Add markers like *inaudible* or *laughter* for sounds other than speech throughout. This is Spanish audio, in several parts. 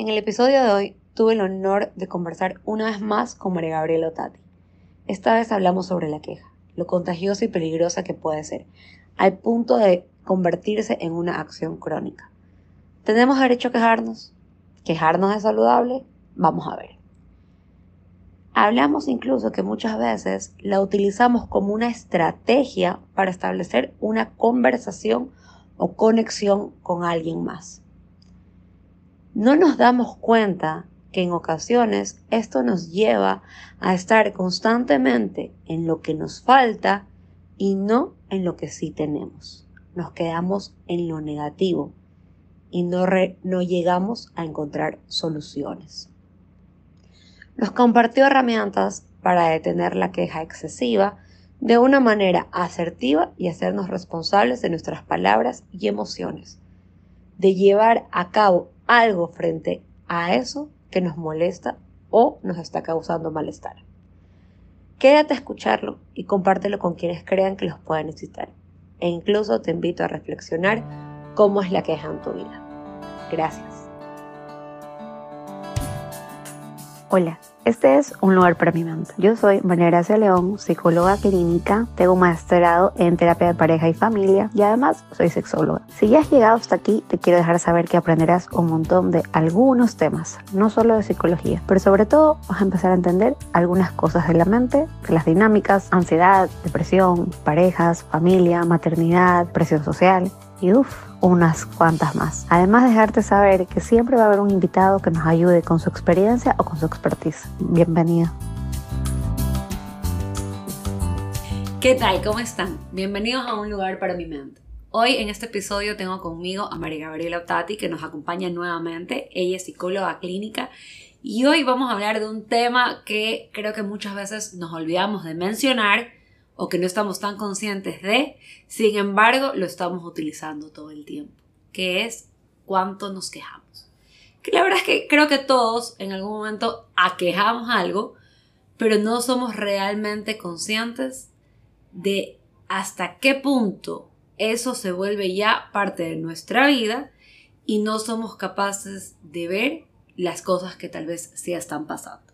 En el episodio de hoy tuve el honor de conversar una vez más con María Gabriela Otati. Esta vez hablamos sobre la queja, lo contagiosa y peligrosa que puede ser, al punto de convertirse en una acción crónica. ¿Tenemos derecho a quejarnos? ¿Quejarnos es saludable? Vamos a ver. Hablamos incluso que muchas veces la utilizamos como una estrategia para establecer una conversación o conexión con alguien más. No nos damos cuenta que en ocasiones esto nos lleva a estar constantemente en lo que nos falta y no en lo que sí tenemos. Nos quedamos en lo negativo y no, no llegamos a encontrar soluciones. Nos compartió herramientas para detener la queja excesiva de una manera asertiva y hacernos responsables de nuestras palabras y emociones, de llevar a cabo algo frente a eso que nos molesta o nos está causando malestar. Quédate a escucharlo y compártelo con quienes crean que los pueden necesitar. E incluso te invito a reflexionar cómo es la queja en tu vida. Gracias. Hola, este es un lugar para mi mente. Yo soy María Gracia León, psicóloga clínica, tengo un maestrado en terapia de pareja y familia y además soy sexóloga. Si ya has llegado hasta aquí, te quiero dejar saber que aprenderás un montón de algunos temas, no solo de psicología, pero sobre todo vas a empezar a entender algunas cosas de la mente, de las dinámicas, ansiedad, depresión, parejas, familia, maternidad, presión social y uff unas cuantas más. Además de dejarte saber que siempre va a haber un invitado que nos ayude con su experiencia o con su expertise. Bienvenido. ¿Qué tal? ¿Cómo están? Bienvenidos a Un lugar para mi mente. Hoy en este episodio tengo conmigo a María Gabriela Otati que nos acompaña nuevamente. Ella es psicóloga clínica y hoy vamos a hablar de un tema que creo que muchas veces nos olvidamos de mencionar o que no estamos tan conscientes de, sin embargo lo estamos utilizando todo el tiempo, que es cuánto nos quejamos. Que la verdad es que creo que todos en algún momento aquejamos algo, pero no somos realmente conscientes de hasta qué punto eso se vuelve ya parte de nuestra vida y no somos capaces de ver las cosas que tal vez sí están pasando.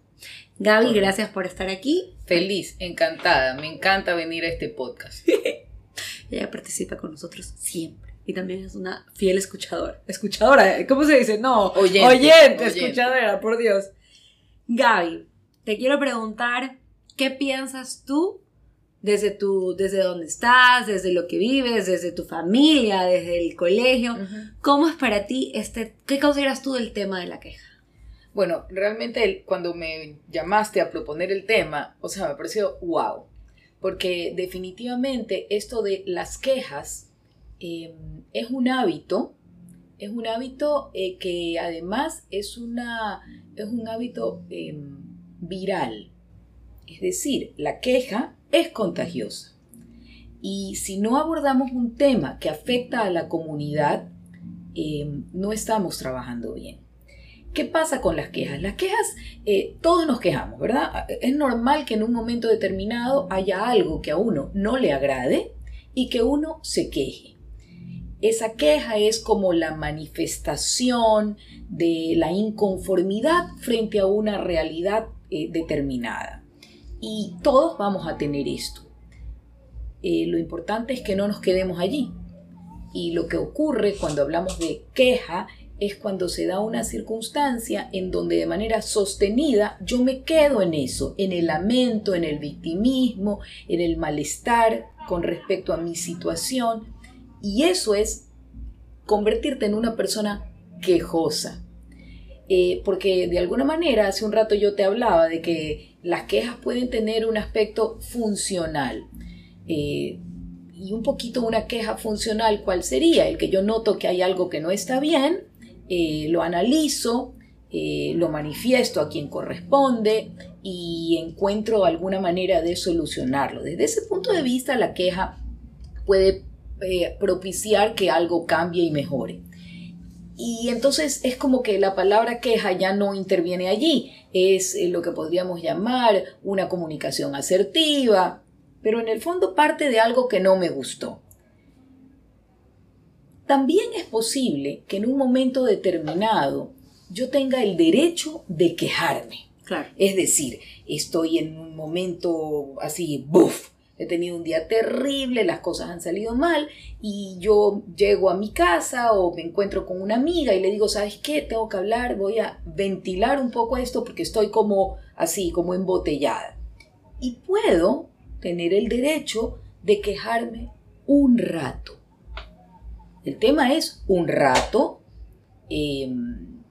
Gaby, gracias por estar aquí. Feliz, encantada, me encanta venir a este podcast. *laughs* Ella participa con nosotros siempre. Y también es una fiel escuchadora. Escuchadora, ¿cómo se dice? No, oyente, oyente, escuchadora, por Dios. Gaby, te quiero preguntar, ¿qué piensas tú desde tu, desde dónde estás, desde lo que vives, desde tu familia, desde el colegio? ¿Cómo es para ti este, qué consideras tú del tema de la queja? Bueno, realmente cuando me llamaste a proponer el tema, o sea, me pareció wow, porque definitivamente esto de las quejas em, es un hábito, es un hábito eh, que además es, una, es un hábito em, viral. Es decir, la queja es contagiosa. Y si no abordamos un tema que afecta a la comunidad, em, no estamos trabajando bien. ¿Qué pasa con las quejas? Las quejas, eh, todos nos quejamos, ¿verdad? Es normal que en un momento determinado haya algo que a uno no le agrade y que uno se queje. Esa queja es como la manifestación de la inconformidad frente a una realidad eh, determinada. Y todos vamos a tener esto. Eh, lo importante es que no nos quedemos allí. Y lo que ocurre cuando hablamos de queja es cuando se da una circunstancia en donde de manera sostenida yo me quedo en eso, en el lamento, en el victimismo, en el malestar con respecto a mi situación. Y eso es convertirte en una persona quejosa. Eh, porque de alguna manera, hace un rato yo te hablaba de que las quejas pueden tener un aspecto funcional. Eh, y un poquito una queja funcional, ¿cuál sería? El que yo noto que hay algo que no está bien eh, lo analizo, eh, lo manifiesto a quien corresponde y encuentro alguna manera de solucionarlo. Desde ese punto de vista, la queja puede eh, propiciar que algo cambie y mejore. Y entonces es como que la palabra queja ya no interviene allí, es lo que podríamos llamar una comunicación asertiva, pero en el fondo parte de algo que no me gustó. También es posible que en un momento determinado yo tenga el derecho de quejarme. Claro. Es decir, estoy en un momento así, ¡buf! He tenido un día terrible, las cosas han salido mal y yo llego a mi casa o me encuentro con una amiga y le digo, ¿sabes qué? Tengo que hablar, voy a ventilar un poco esto porque estoy como así, como embotellada. Y puedo tener el derecho de quejarme un rato. El tema es un rato em,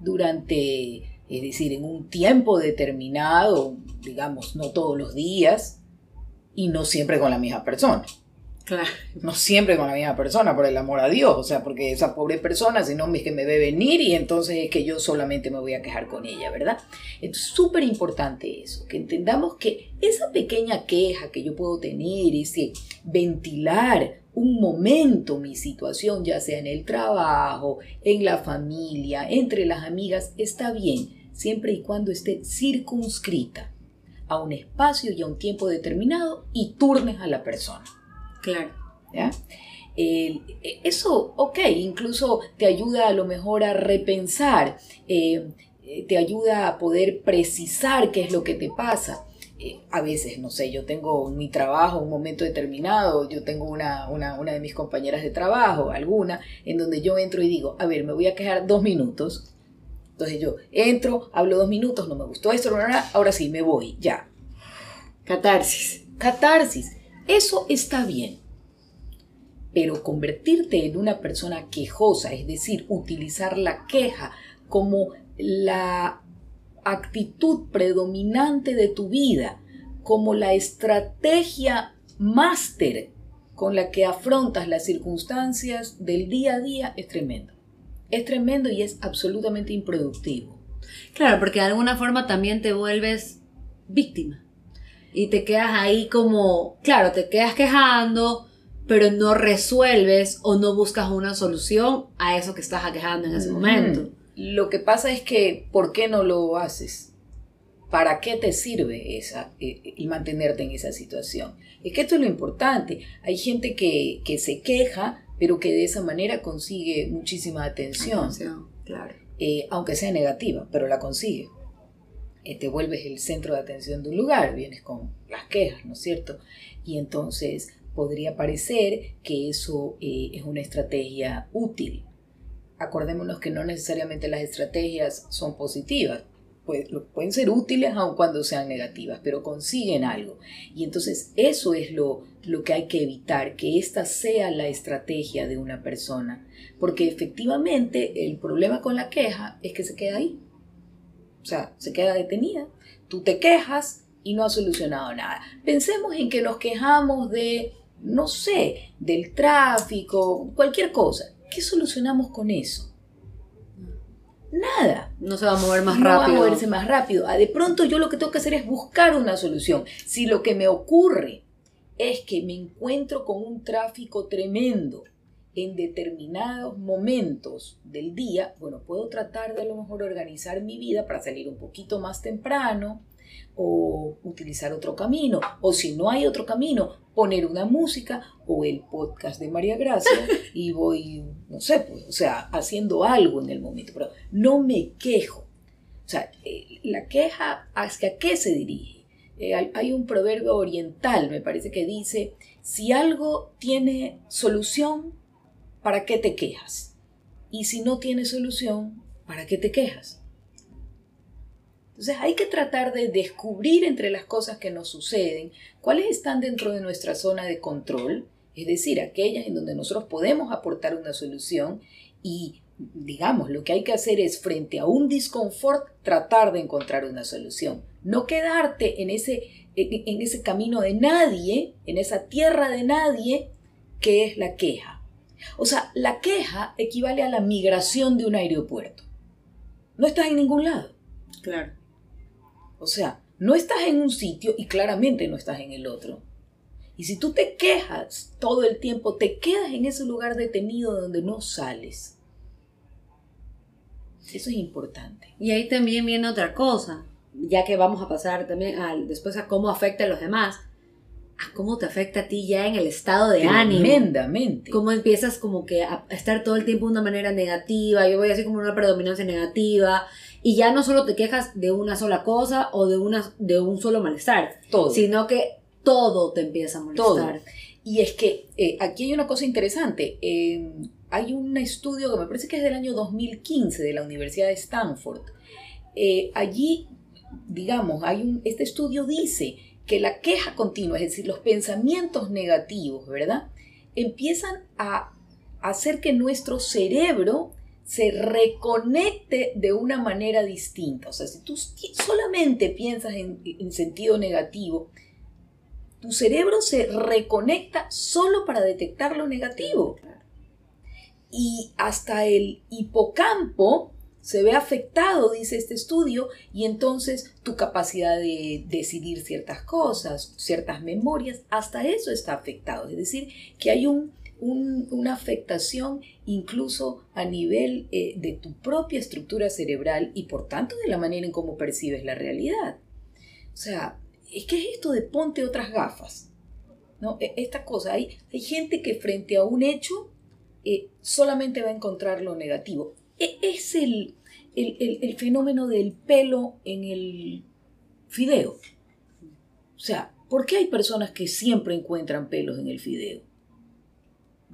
durante, es decir, en un tiempo determinado, digamos, no todos los días, y no siempre con la misma persona. Claro. No siempre con la misma persona, por el amor a Dios. O sea, porque esa pobre persona, si no, es que me ve venir y entonces es que yo solamente me voy a quejar con ella, ¿verdad? Es súper importante eso, que entendamos que esa pequeña queja que yo puedo tener, ese ventilar un momento mi situación, ya sea en el trabajo, en la familia, entre las amigas, está bien, siempre y cuando esté circunscrita a un espacio y a un tiempo determinado y turnes a la persona. Claro. ¿Ya? eso, ok, incluso te ayuda a lo mejor a repensar, eh, te ayuda a poder precisar qué es lo que te pasa. Eh, a veces, no sé, yo tengo mi trabajo, un momento determinado, yo tengo una, una, una, de mis compañeras de trabajo, alguna, en donde yo entro y digo, a ver, me voy a quejar dos minutos, entonces yo entro, hablo dos minutos, no me gustó esto, ahora sí, me voy, ya. Catarsis. Catarsis. Eso está bien. Pero convertirte en una persona quejosa, es decir, utilizar la queja como la actitud predominante de tu vida, como la estrategia máster con la que afrontas las circunstancias del día a día, es tremendo es tremendo y es absolutamente improductivo. Claro, porque de alguna forma también te vuelves víctima. Y te quedas ahí como, claro, te quedas quejando, pero no resuelves o no buscas una solución a eso que estás quejando en ese momento. Lo que pasa es que, ¿por qué no lo haces? ¿Para qué te sirve esa, y eh, mantenerte en esa situación? Es que esto es lo importante. Hay gente que, que se queja pero que de esa manera consigue muchísima atención. claro. Eh, aunque sea negativa, pero la consigue. Eh, te vuelves el centro de atención de un lugar, vienes con las quejas, ¿no es cierto? Y entonces podría parecer que eso eh, es una estrategia útil. Acordémonos que no necesariamente las estrategias son positivas pueden ser útiles aun cuando sean negativas, pero consiguen algo. Y entonces eso es lo, lo que hay que evitar, que esta sea la estrategia de una persona. Porque efectivamente el problema con la queja es que se queda ahí. O sea, se queda detenida. Tú te quejas y no has solucionado nada. Pensemos en que nos quejamos de, no sé, del tráfico, cualquier cosa. ¿Qué solucionamos con eso? Nada. No se va a mover más no rápido. va a moverse más rápido. Ah, de pronto yo lo que tengo que hacer es buscar una solución. Si lo que me ocurre es que me encuentro con un tráfico tremendo en determinados momentos del día, bueno, puedo tratar de a lo mejor organizar mi vida para salir un poquito más temprano, o utilizar otro camino, o si no hay otro camino, poner una música o el podcast de María Gracia *laughs* y voy, no sé, pues, o sea, haciendo algo en el momento, pero no me quejo. O sea, eh, la queja, ¿hacia qué se dirige? Eh, hay un proverbio oriental, me parece que dice, si algo tiene solución, ¿para qué te quejas? Y si no tiene solución, ¿para qué te quejas? Entonces hay que tratar de descubrir entre las cosas que nos suceden cuáles están dentro de nuestra zona de control, es decir, aquellas en donde nosotros podemos aportar una solución y digamos, lo que hay que hacer es frente a un disconfort tratar de encontrar una solución, no quedarte en ese, en ese camino de nadie, en esa tierra de nadie que es la queja. O sea, la queja equivale a la migración de un aeropuerto. No estás en ningún lado. Claro. O sea, no estás en un sitio y claramente no estás en el otro. Y si tú te quejas todo el tiempo, te quedas en ese lugar detenido donde no sales. Eso es importante. Y ahí también viene otra cosa, ya que vamos a pasar también después a cómo afecta a los demás. a cómo te afecta a ti ya en el estado de ánimo. Tremendamente. Cómo empiezas como que a estar todo el tiempo de una manera negativa, yo voy así como una predominancia negativa, y ya no solo te quejas de una sola cosa o de, una, de un solo malestar, Todo. sino que todo te empieza a molestar. Y es que eh, aquí hay una cosa interesante. Eh, hay un estudio que me parece que es del año 2015 de la Universidad de Stanford. Eh, allí, digamos, hay un, este estudio dice que la queja continua, es decir, los pensamientos negativos, ¿verdad? Empiezan a hacer que nuestro cerebro se reconecte de una manera distinta. O sea, si tú solamente piensas en, en sentido negativo, tu cerebro se reconecta solo para detectar lo negativo. Y hasta el hipocampo se ve afectado, dice este estudio, y entonces tu capacidad de decidir ciertas cosas, ciertas memorias, hasta eso está afectado. Es decir, que hay un, un, una afectación incluso a nivel eh, de tu propia estructura cerebral y por tanto de la manera en cómo percibes la realidad. O sea, es que es esto de ponte otras gafas. ¿no? E, Esta cosa, hay, hay gente que frente a un hecho eh, solamente va a encontrar lo negativo. E, es el, el, el, el, fenómeno del pelo en el fideo. O sea, ¿por qué hay personas que siempre encuentran pelos en el fideo?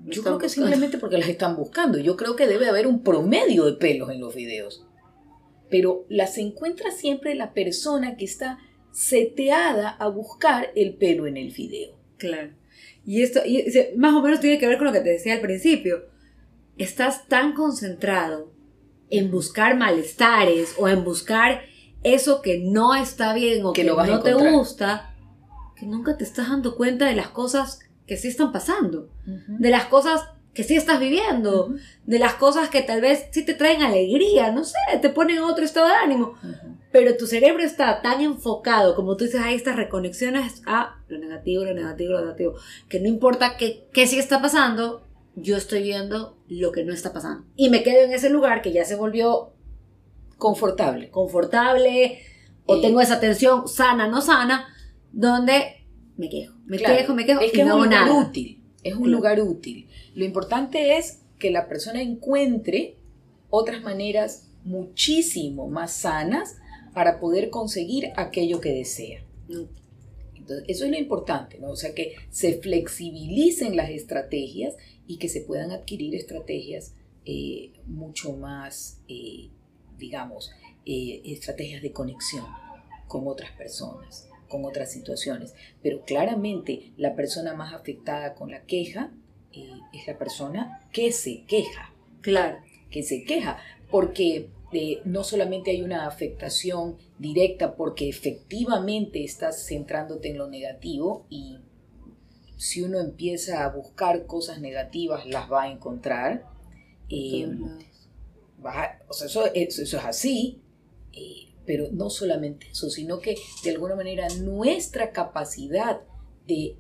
Yo creo que simplemente porque las están buscando. Yo creo que debe haber un promedio de pelos en los videos. Pero las encuentra siempre la persona que está seteada a buscar el pelo en el fideo. Claro. Y esto y, más o menos tiene que ver con lo que te decía al principio. Estás tan concentrado en buscar malestares o en buscar eso que no está bien o que, que no te gusta, que nunca te estás dando cuenta de las cosas que sí están pasando, uh -huh. de las cosas que sí estás viviendo, uh -huh. de las cosas que tal vez sí te traen alegría, no sé, te ponen otro estado de ánimo. Uh -huh. Pero tu cerebro está tan enfocado, como tú dices, hay estas reconexiones a lo negativo, lo negativo, lo negativo, que no importa qué, qué sí está pasando, yo estoy viendo lo que no está pasando. Y me quedo en ese lugar que ya se volvió confortable. Confortable, o tengo esa tensión sana, no sana, donde me quejo, me claro, quejo, me quejo. Es que y es no un lugar nada. útil, es un claro. lugar útil. Lo importante es que la persona encuentre otras maneras muchísimo más sanas para poder conseguir aquello que desea. Entonces, eso es lo importante, ¿no? O sea, que se flexibilicen las estrategias y que se puedan adquirir estrategias eh, mucho más, eh, digamos, eh, estrategias de conexión con otras personas, con otras situaciones. Pero claramente la persona más afectada con la queja es la persona que se queja. Claro. Que se queja, porque eh, no solamente hay una afectación directa porque efectivamente estás centrándote en lo negativo y si uno empieza a buscar cosas negativas las va a encontrar. Eh, va, o sea, eso, eso, eso es así, eh, pero no solamente eso, sino que de alguna manera nuestra capacidad de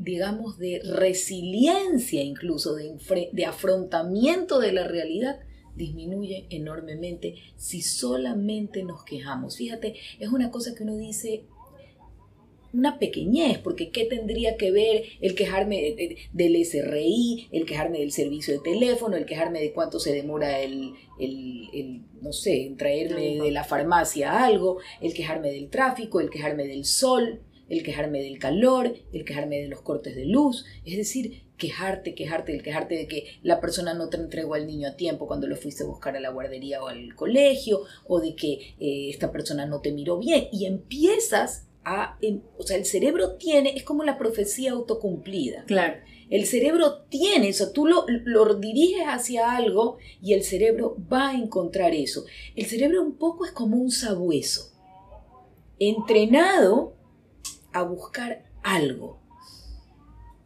digamos, de resiliencia incluso, de, de afrontamiento de la realidad, disminuye enormemente si solamente nos quejamos. Fíjate, es una cosa que uno dice, una pequeñez, porque ¿qué tendría que ver el quejarme de, de, del SRI, el quejarme del servicio de teléfono, el quejarme de cuánto se demora el, el, el no sé, en traerme de la farmacia algo, el quejarme del tráfico, el quejarme del sol, el quejarme del calor, el quejarme de los cortes de luz, es decir, quejarte, quejarte, el quejarte de que la persona no te entregó al niño a tiempo cuando lo fuiste a buscar a la guardería o al colegio, o de que eh, esta persona no te miró bien, y empiezas a, o sea, el cerebro tiene, es como la profecía autocumplida. Claro. El cerebro tiene eso, tú lo, lo diriges hacia algo y el cerebro va a encontrar eso. El cerebro un poco es como un sabueso, entrenado a buscar algo.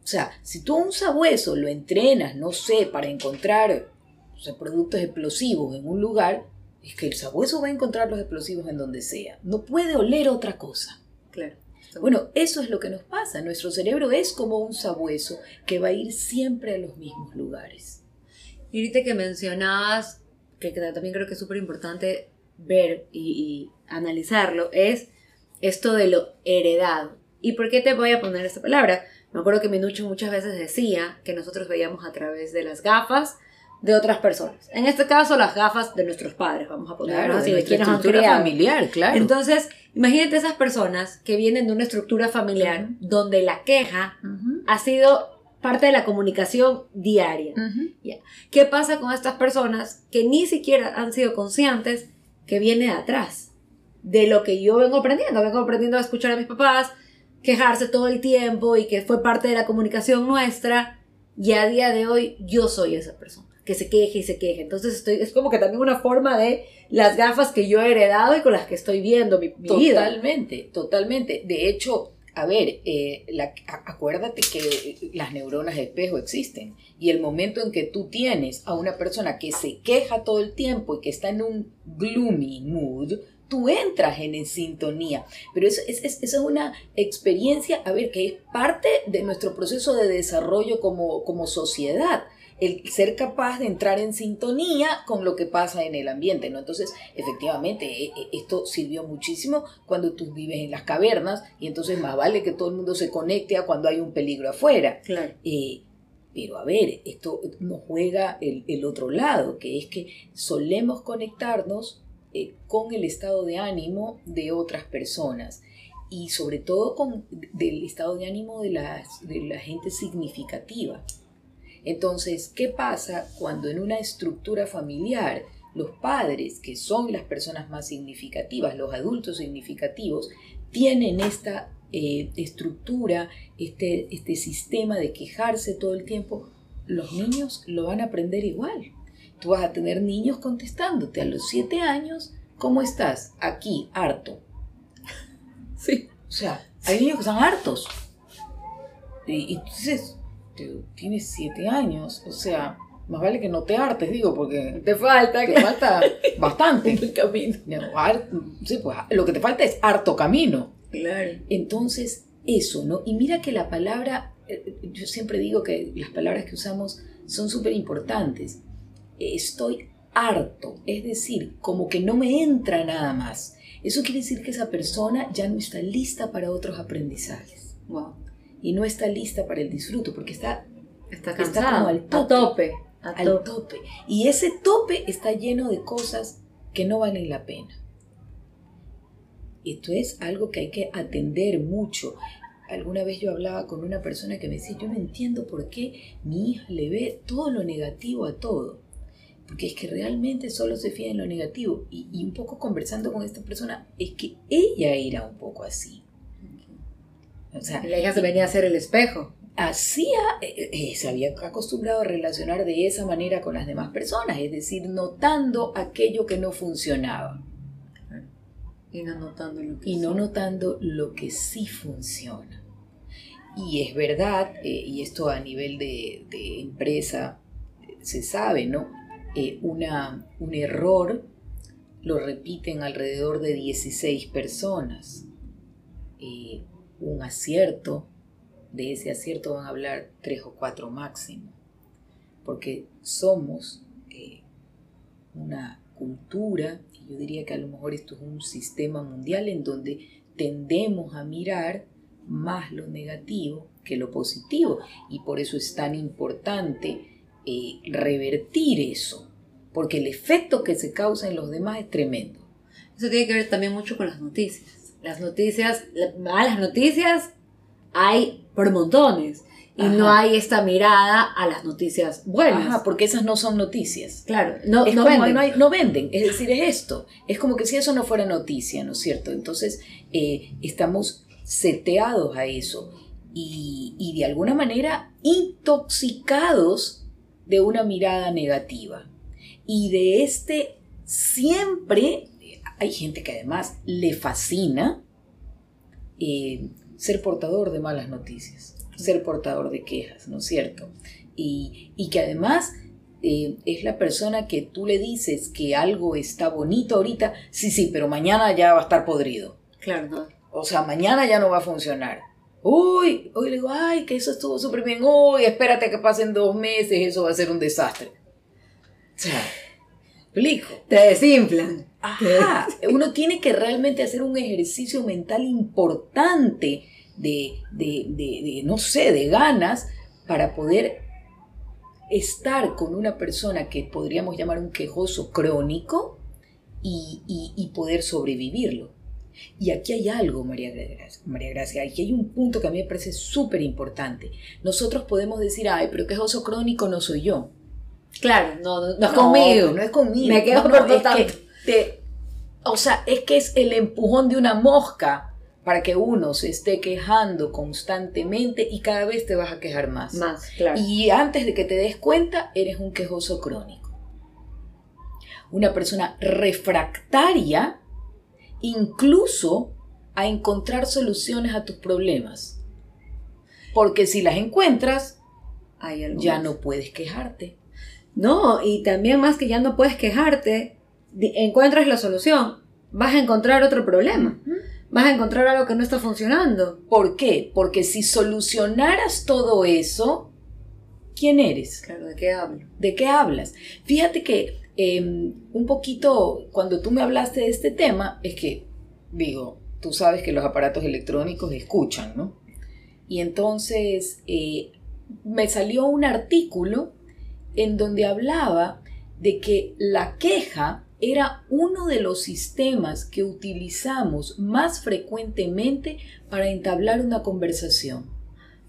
O sea, si tú a un sabueso lo entrenas, no sé, para encontrar o sea, productos explosivos en un lugar, es que el sabueso va a encontrar los explosivos en donde sea. No puede oler otra cosa. Claro. Bueno, eso es lo que nos pasa. Nuestro cerebro es como un sabueso que va a ir siempre a los mismos lugares. Y ahorita que mencionabas, que también creo que es súper importante ver y, y analizarlo, es esto de lo heredado. ¿Y por qué te voy a poner esta palabra? Me acuerdo que Minucho muchas veces decía que nosotros veíamos a través de las gafas de otras personas. En este caso, las gafas de nuestros padres, vamos a poner Claro, así, de de quienes han criado. familiar, claro. Entonces, imagínate esas personas que vienen de una estructura familiar donde la queja ha sido parte de la comunicación diaria. ujú. ¿Qué pasa con estas personas que ni siquiera han sido conscientes que viene de atrás? De lo que yo vengo aprendiendo. Vengo aprendiendo a escuchar a mis papás, quejarse todo el tiempo y que fue parte de la comunicación nuestra. Y a día de hoy yo soy esa persona que se queje y se queje. Entonces estoy, es como que también una forma de las gafas que yo he heredado y con las que estoy viendo mi, vida. Totalmente, totalmente. De hecho, a ver, eh, acuérdate que las neuronas de espejo existen y el momento en que tú tienes a una persona que se queja todo el tiempo y que está en un gloomy mood, tú entras en, sintonía. Pero eso es, es- es una experiencia, a ver, que es parte de nuestro proceso de desarrollo como, como sociedad. El ser capaz de entrar en sintonía con lo que pasa en el ambiente, ¿no? Entonces, efectivamente, e- e- esto sirvió muchísimo cuando tú vives en las cavernas y entonces más vale que todo el mundo se conecte a cuando hay un peligro afuera. Claro. Eh, pero a ver, esto nos juega el, el otro lado, que es que solemos conectarnos eh, con el estado de ánimo de otras personas y sobre todo con del estado de ánimo de, las, de la gente significativa. Entonces, ¿qué pasa cuando en una estructura familiar los padres, que son las personas más significativas, los adultos significativos, tienen esta eh, estructura, este, este sistema de quejarse todo el tiempo? Los niños lo van a aprender igual. Tú vas a tener niños contestándote a los siete años, ¿cómo estás? Aquí, harto. Sí. O sea, hay niños que están hartos. Y, y entonces, te- tienes siete años, o sea, más vale que no te hartes, digo, porque Te falta. te falta *laughs* bastante. el camino. No, har- sí, pues, lo que te falta es harto camino. Claro. Entonces, eso, ¿no? Y mira que la palabra, eh, yo siempre digo que las palabras que usamos son súper importantes. Estoy harto, es decir, como que no me entra nada más. Eso quiere decir que esa persona ya no está lista para otros aprendizajes Wow. Y no está lista para el disfruto porque está Está Está cansado. como al A tope. tope. A al tope. tope. Y ese tope está lleno de cosas que no valen la pena. Esto es algo que hay que atender mucho. Alguna vez yo hablaba con una persona que me decía, yo no entiendo por qué mi hija le ve todo lo negativo a todo. Porque es que realmente solo se fía en lo negativo. Y, y un poco conversando con esta persona, es que ella era un poco así. O sea, La hija se venía a hacer el espejo. hacía, eh, eh, se había acostumbrado a relacionar de esa manera con las demás personas, es decir, notando aquello que no funcionaba Y no notando lo que y no sí. notando lo que sí funciona. Y es verdad, eh, y esto a nivel de, de empresa eh, se sabe, ¿no? Eh, una, un error lo repiten alrededor de 16 personas. Eh, un acierto, de ese acierto van a hablar tres o cuatro máximo, porque somos eh, una cultura, y yo diría que a lo mejor esto es un sistema mundial en donde tendemos a mirar más lo negativo que lo positivo, y por eso es tan importante eh, revertir eso, porque el efecto que se causa en los demás es tremendo. Eso tiene que ver también mucho con las noticias. Las noticias, las malas noticias hay por montones. Y Ajá. no hay esta mirada a las noticias buenas. Ajá, porque esas no son noticias. Claro, no, es no como, venden. No, hay- no venden, es decir, es esto. Es como que si eso no fuera noticia, ¿no es cierto? Entonces, eh, estamos seteados a eso y, y de alguna manera intoxicados de una mirada negativa. Y de este siempre, hay gente que además le fascina eh, ser portador de malas noticias, ser portador de quejas, ¿no es cierto? Y, y que además eh, es la persona que tú le dices que algo está bonito ahorita, sí, sí, pero mañana ya va a estar podrido. Claro, no. O sea, mañana ya no va a funcionar. Uy, hoy le digo, ay, que eso estuvo súper bien. Uy, espérate que pasen dos meses, eso va a ser un desastre. O sea, explico. Te desinflan. Ajá, uno tiene que realmente hacer un ejercicio mental importante de, de, de- de, no sé, de ganas para poder estar con una persona que podríamos llamar un quejoso crónico y, y- y poder sobrevivirlo. Y aquí hay algo, María Gracia, María Gracia, aquí hay un punto que a mí me parece súper importante. Nosotros podemos decir, ay, pero quejoso crónico no soy yo. Claro, no, no, no es conmigo. No es conmigo. Me quedo No, no, corto es tanto. que te- o sea, es que es el empujón de una mosca para que uno se esté quejando constantemente y cada vez te vas a quejar más. Más, claro. Y antes de que te des cuenta, eres un quejoso crónico. Una persona refractaria incluso a encontrar soluciones a tus problemas. Porque si las encuentras, ya no puedes quejarte. No, y también más que ya no puedes quejarte, encuentras la solución, vas a encontrar otro problema, vas a encontrar algo que no está funcionando. ¿Por qué? Porque si solucionaras todo eso, ¿quién eres? Claro, ¿de qué hablo? ¿De qué hablas? Fíjate que eh, un poquito cuando tú me hablaste de este tema, es que, digo, tú sabes que los aparatos electrónicos escuchan, ¿no? Y entonces eh, me salió un artículo en donde hablaba de que la queja era uno de los sistemas que utilizamos más frecuentemente para entablar una conversación.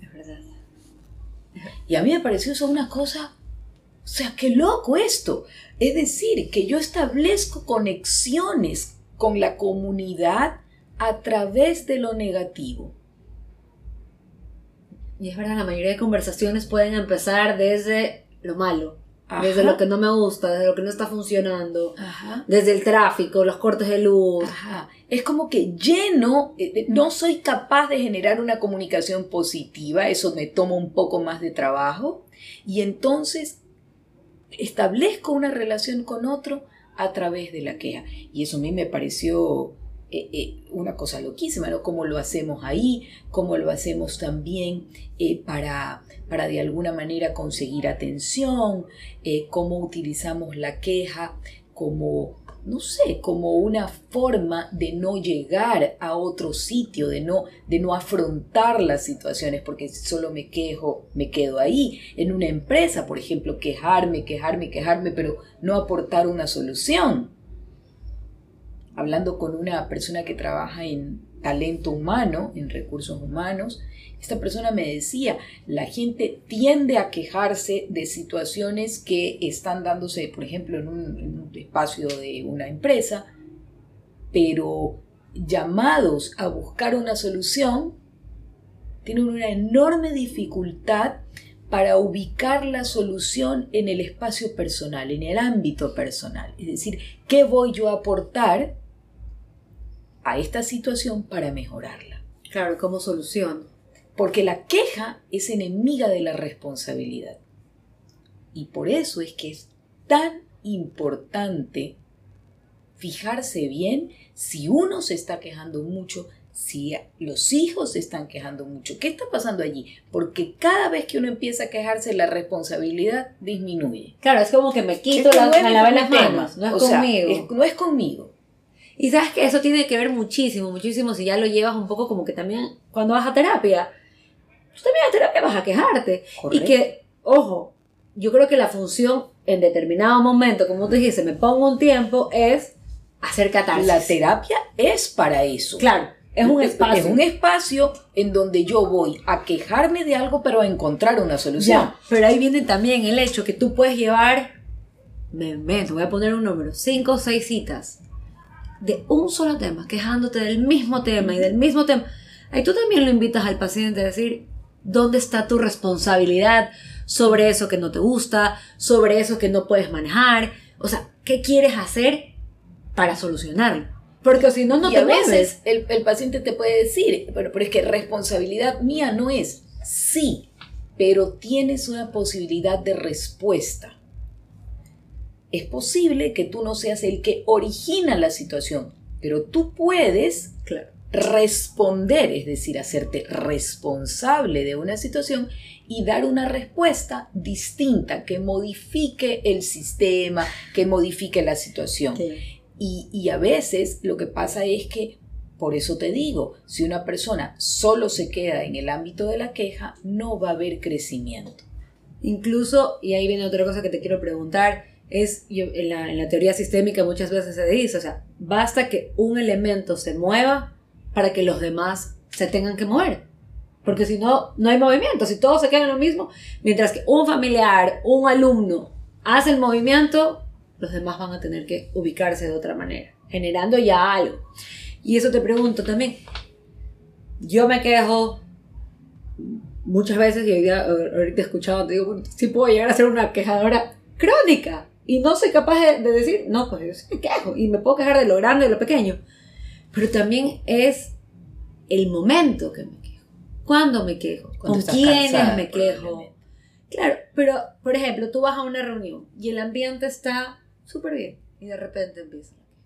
Es verdad. Y a mí me pareció eso una cosa, o sea, qué loco esto. Es decir, que yo establezco conexiones con la comunidad a través de lo negativo. Y es verdad, la mayoría de conversaciones pueden empezar desde lo malo, Ajá. desde lo que no me gusta, desde lo que no está funcionando, Ajá. desde el tráfico, los cortes de luz. Ajá. Es como que lleno, eh, eh, no soy capaz de generar una comunicación positiva, eso me toma un poco más de trabajo, y entonces establezco una relación con otro a través de la queja. Y eso a mí me pareció eh, eh, una cosa loquísima, ¿no? Cómo lo hacemos ahí, cómo lo hacemos también eh, para, para de alguna manera conseguir atención, eh, cómo utilizamos la queja como, no sé, como una forma de no llegar a otro sitio, de no, de no afrontar las situaciones, porque solo me quejo, me quedo ahí. En una empresa, por ejemplo, quejarme, quejarme, quejarme, pero no aportar una solución hablando con una persona que trabaja en talento humano, en recursos humanos, esta persona me decía, la gente tiende a quejarse de situaciones que están dándose, por ejemplo, en un, espacio de una empresa, pero llamados a buscar una solución, tienen una enorme dificultad para ubicar la solución en el espacio personal, en el ámbito personal. Es decir, ¿qué voy yo a aportar a esta situación para mejorarla? Claro, como solución. Porque la queja es enemiga de la responsabilidad. Y por eso es que es tan importante fijarse bien si uno se está quejando mucho, si los hijos se están quejando mucho. ¿Qué está pasando allí? Porque cada vez que uno empieza a quejarse, la responsabilidad disminuye. Claro, es como que me quito Es que la, no me lavé las manos, no es O sea, conmigo. es- no es conmigo. Y sabes que eso tiene que ver muchísimo, muchísimo si ya lo llevas un poco como que también cuando vas a terapia. Tú también a terapia vas a quejarte. Correcto. Y que, ojo, yo creo que la función en determinado momento, como tú dijiste, me pongo un tiempo, es hacer catarsis. La terapia es para eso. Claro, es un espacio. Es un espacio en donde yo voy a quejarme de algo, pero a encontrar una solución. Ya, pero ahí viene también el hecho que tú puedes llevar, me invento, voy a poner un número, cinco o seis citas de un solo tema, quejándote del mismo tema y del mismo tema. Ahí tú también lo invitas al paciente a decir, ¿dónde está tu responsabilidad sobre eso que no te gusta, sobre eso que no puedes manejar? O sea, ¿qué quieres hacer para solucionarlo? Porque si no, no y te a veces el, el paciente te puede decir, pero, pero es que responsabilidad mía no es. Sí, pero tienes una posibilidad de respuesta. Es posible que tú no seas el que origina la situación, pero tú puedes Claro. Responder, es decir, hacerte responsable de una situación y dar una respuesta distinta que modifique el sistema, que modifique la situación. Y, y a veces lo que pasa es que Por eso te digo, si una persona solo se queda en el ámbito de la queja, no va a haber crecimiento. Incluso, y ahí viene otra cosa que te quiero preguntar, es yo, en, la, en la teoría sistémica muchas veces se dice, o sea, basta que un elemento se mueva para que los demás se tengan que mover. Porque si no, no hay movimiento, si todos se quedan en lo mismo, mientras que un familiar, un alumno hace el movimiento, los demás van a tener que ubicarse de otra manera, generando ya algo. Y eso te pregunto también, yo me quejo muchas veces y hoy día, ahorita he escuchado, te digo, sí puedo llegar a ser una quejadora crónica y no soy capaz de, de decir, no, pues yo sí me quejo y me puedo quejar de lo grande y de lo pequeño, pero también es el momento que me quejo. ¿Cuándo me quejo? ¿Con quiénes me quejo? Claro, pero por ejemplo, tú vas a una reunión y el ambiente está súper bien y de repente empieza la queja.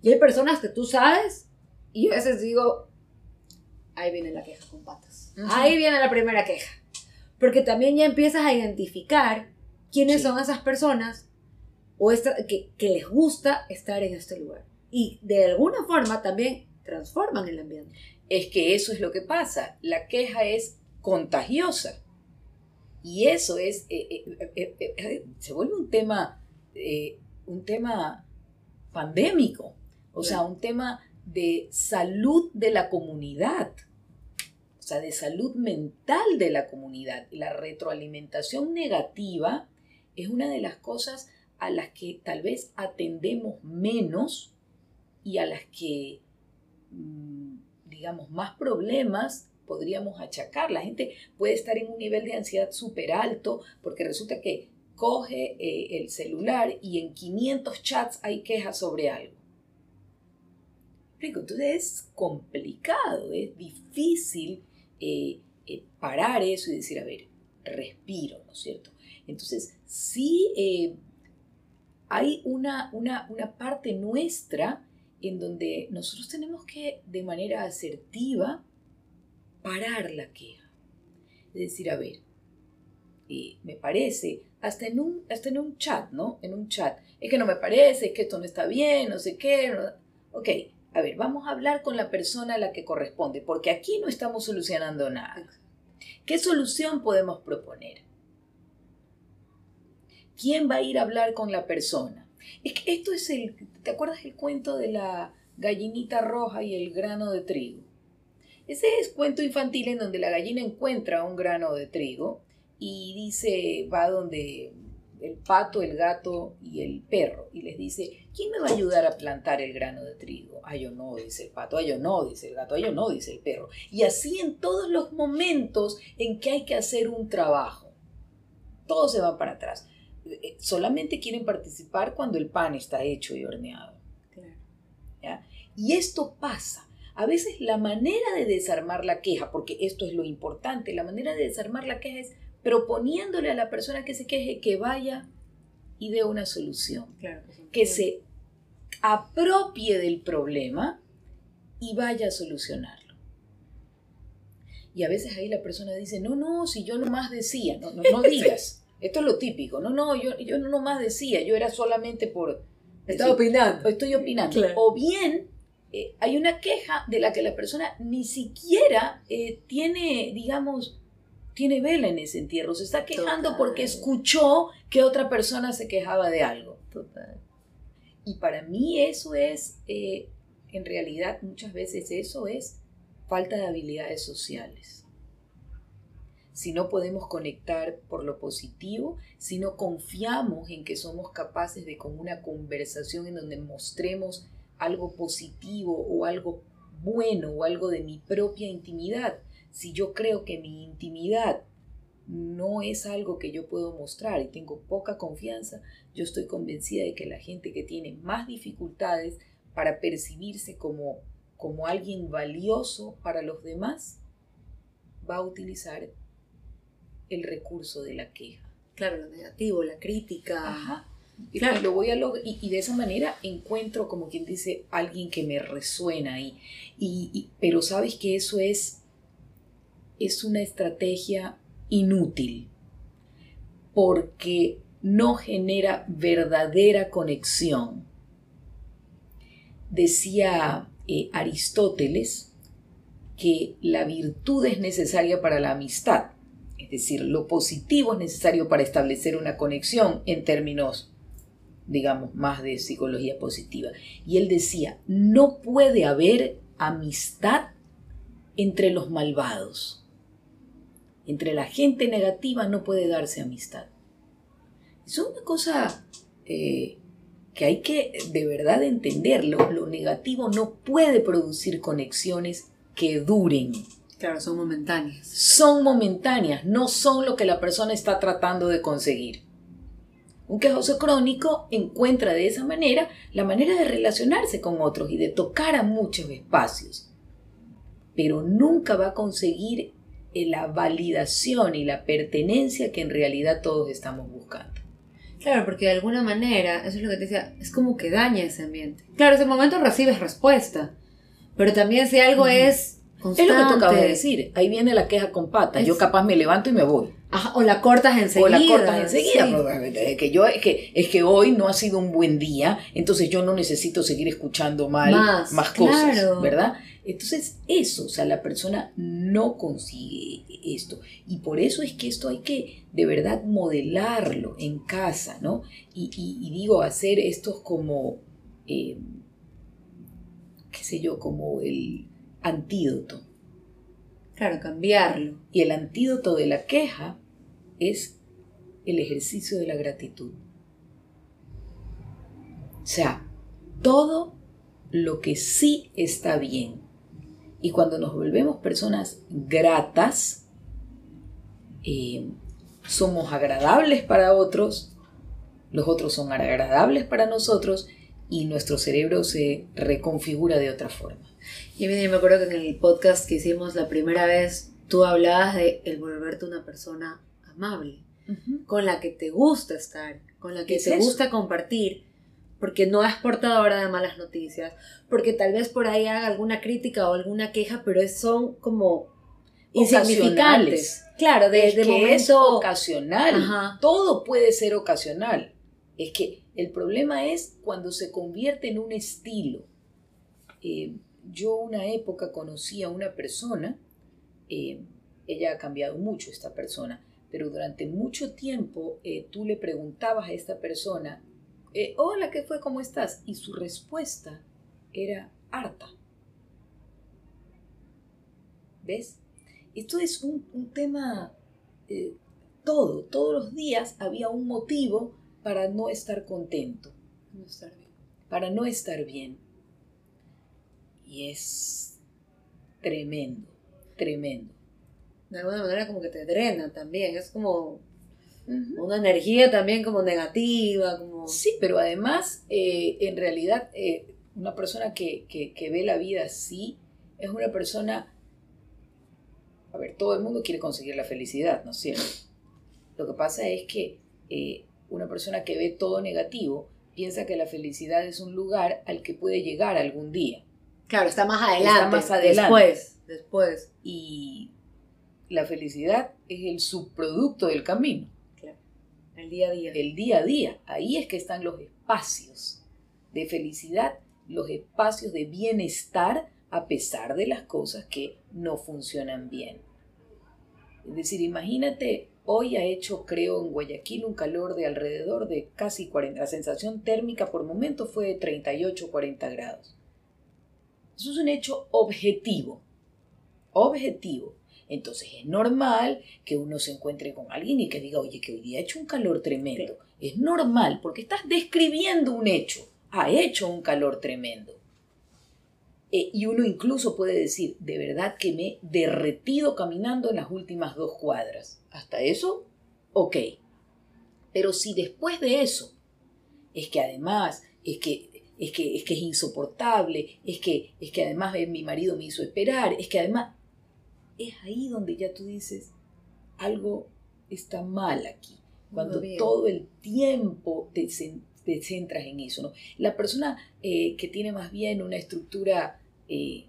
Y hay personas que tú sabes y yo a veces digo, ahí viene la queja con patas. Ahí viene la primera queja. Porque también ya empiezas a identificar quiénes Sí. son esas personas o esta- que, que les gusta estar en este lugar. Y de alguna forma también transforman el ambiente. Es que eso es lo que pasa. La queja es contagiosa. Y eso es, eh, eh, eh, se vuelve un tema, un tema pandémico, o sea, un tema de salud de la comunidad, o sea, de salud mental de la comunidad. La retroalimentación negativa es una de las cosas a las que tal vez atendemos menos y a las que, mm, digamos, más problemas podríamos achacar. La gente puede estar en un nivel de ansiedad súper alto porque resulta que coge eh, el celular y en 500 chats hay quejas sobre algo. Entonces es complicado, es difícil eh, eh, parar eso y decir, a ver, respiro, ¿no es cierto? Entonces, sí hay una, una, una parte nuestra en donde nosotros tenemos que, de manera asertiva, parar la queja. Es decir, a ver, eh, me parece, hasta en, un, hasta en un chat, ¿no? En un chat, es que no me parece, es que esto no está bien, no sé qué. no- Ok, a ver, vamos a hablar con la persona a la que corresponde, porque aquí no estamos solucionando nada. ¿Qué solución podemos proponer? ¿Quién va a ir a hablar con la persona? Es que esto es el, ¿te acuerdas el cuento de la gallinita roja y el grano de trigo? Ese es cuento infantil en donde la gallina encuentra un grano de trigo y dice, va donde el pato, el gato y el perro y les dice, ¿quién me va a ayudar a plantar el grano de trigo? Ah, yo no, dice el pato, ah, yo no, dice el gato, ah, yo no, dice el perro. Y así en todos los momentos en que hay que hacer un trabajo. Todos se van para atrás. Eh, Solamente quieren participar cuando el pan está hecho y horneado. ¿ya? Y esto pasa. A veces la manera de desarmar la queja, porque esto es lo importante, la manera de desarmar la queja es proponiéndole a la persona que se queje que vaya y dé una solución, Claro, que se apropie del problema y vaya a solucionarlo. Y a veces ahí la persona dice, no, no, si yo nomás decía, no, no, no *laughs* digas. Esto es lo típico, no, no, yo, yo no nomás decía, yo era solamente por... Decir, opinando. estoy opinando. Claro. O bien eh, hay una queja de la que la persona ni siquiera eh, tiene, digamos, tiene vela en ese entierro. Se está quejando Total. porque escuchó que otra persona se quejaba de algo. Total. Y para mí eso es, eh, en realidad muchas veces eso es falta de habilidades sociales. Si no podemos conectar por lo positivo, si no confiamos en que somos capaces de con una conversación en donde mostremos algo positivo o algo bueno o algo de mi propia intimidad, si yo creo que mi intimidad no es algo que yo puedo mostrar y tengo poca confianza, yo estoy convencida de que la gente que tiene más dificultades para percibirse como, como alguien valioso para los demás, va a utilizar el recurso de la queja. Claro, lo negativo, la crítica. Ajá. Y, Claro. lo voy a log- y, y de esa manera encuentro, como quien dice, alguien que me resuena ahí. Y, y- pero sabes que eso es, es una estrategia inútil, porque no genera verdadera conexión. Decía eh, Aristóteles que la virtud es necesaria para la amistad, es decir, lo positivo es necesario para establecer una conexión en términos, digamos, más de psicología positiva. Y él decía, no puede haber amistad entre los malvados. Entre la gente negativa no puede darse amistad. Es una cosa eh, que hay que de verdad entenderlo. Lo negativo no puede producir conexiones que duren. Claro, son momentáneas. Son momentáneas, no son lo que la persona está tratando de conseguir. Un quejoso crónico encuentra de esa manera la manera de relacionarse con otros y de tocar a muchos espacios, pero nunca va a conseguir la validación y la pertenencia que en realidad todos estamos buscando. Claro, porque de alguna manera, eso es lo que te decía, es como que daña ese ambiente. Claro, ese momento recibes respuesta, pero también si algo es constante. Es lo que tú acabas de decir. Ahí viene la queja con patas. Yo capaz me levanto y me voy. o la cortas enseguida. O la cortas enseguida. Es, que yo, es, que, es que hoy no ha sido un buen día, entonces yo no necesito seguir escuchando mal más, cosas, ¿verdad? Entonces eso, o sea, la persona no consigue esto. Y por eso es que esto hay que de verdad modelarlo en casa, ¿no? Y, digo, hacer estos como... Eh, qué sé yo, como el antídoto. Claro, cambiarlo. Y el antídoto de la queja es el ejercicio de la gratitud. O sea, todo lo que sí está bien. Y cuando nos volvemos personas gratas, eh, somos agradables para otros, los otros son agradables para nosotros y nuestro cerebro se reconfigura de otra forma. Y me acuerdo que en el podcast que hicimos la primera vez, tú hablabas de el volverte una persona amable, con la que te gusta estar, con la que te gusta compartir, porque no es portadora de malas noticias, porque tal vez por ahí haga alguna crítica o alguna queja, pero son como insignificantes. Claro, desde momento... es ocasional. Todo puede ser ocasional. Es que el problema es cuando se convierte en un estilo. Eh, yo una época conocí a una persona, eh, ella ha cambiado mucho esta persona, pero durante mucho tiempo eh, tú le preguntabas a esta persona, hola, ¿qué fue? ¿Cómo estás? Y su respuesta era harta. ¿Ves? Esto es un, un tema, todo, todos los días había un motivo para no estar contento, para no estar bien. Y es tremendo, tremendo. De alguna manera como que te drena también, es como una energía también como negativa. Como... Sí, pero además, eh, en realidad, eh, una persona que, ve la vida así es una persona... A ver, todo el mundo quiere conseguir la felicidad, ¿no es cierto? Lo que pasa es que eh, una persona que ve todo negativo piensa que la felicidad es un lugar al que puede llegar algún día. Claro, está más adelante. más adelante. Después, después. Y la felicidad es el subproducto del camino. Claro. El día a día. El día a día. Ahí es que están los espacios de felicidad, los espacios de bienestar a pesar de las cosas que no funcionan bien. Es decir, imagínate Hoy ha hecho, creo, en Guayaquil un calor de alrededor de casi 40. La sensación térmica por momento fue de 38 40 grados. Eso es un hecho objetivo. Objetivo. Entonces es normal que uno se encuentre con alguien y que diga, oye, que hoy día ha hecho un calor tremendo. Es normal porque estás describiendo un hecho. Ha hecho un calor tremendo. Eh, y uno incluso puede decir, de verdad que me he derretido caminando en las últimas dos cuadras. Hasta eso, ok. Pero si después de eso es que además es que es que es que es insoportable, es que es que además mi marido me hizo esperar, es que además es ahí donde ya tú dices algo está mal aquí. Cuando todo el tiempo te, centras en eso, ¿no? La persona eh, que tiene más bien una estructura eh,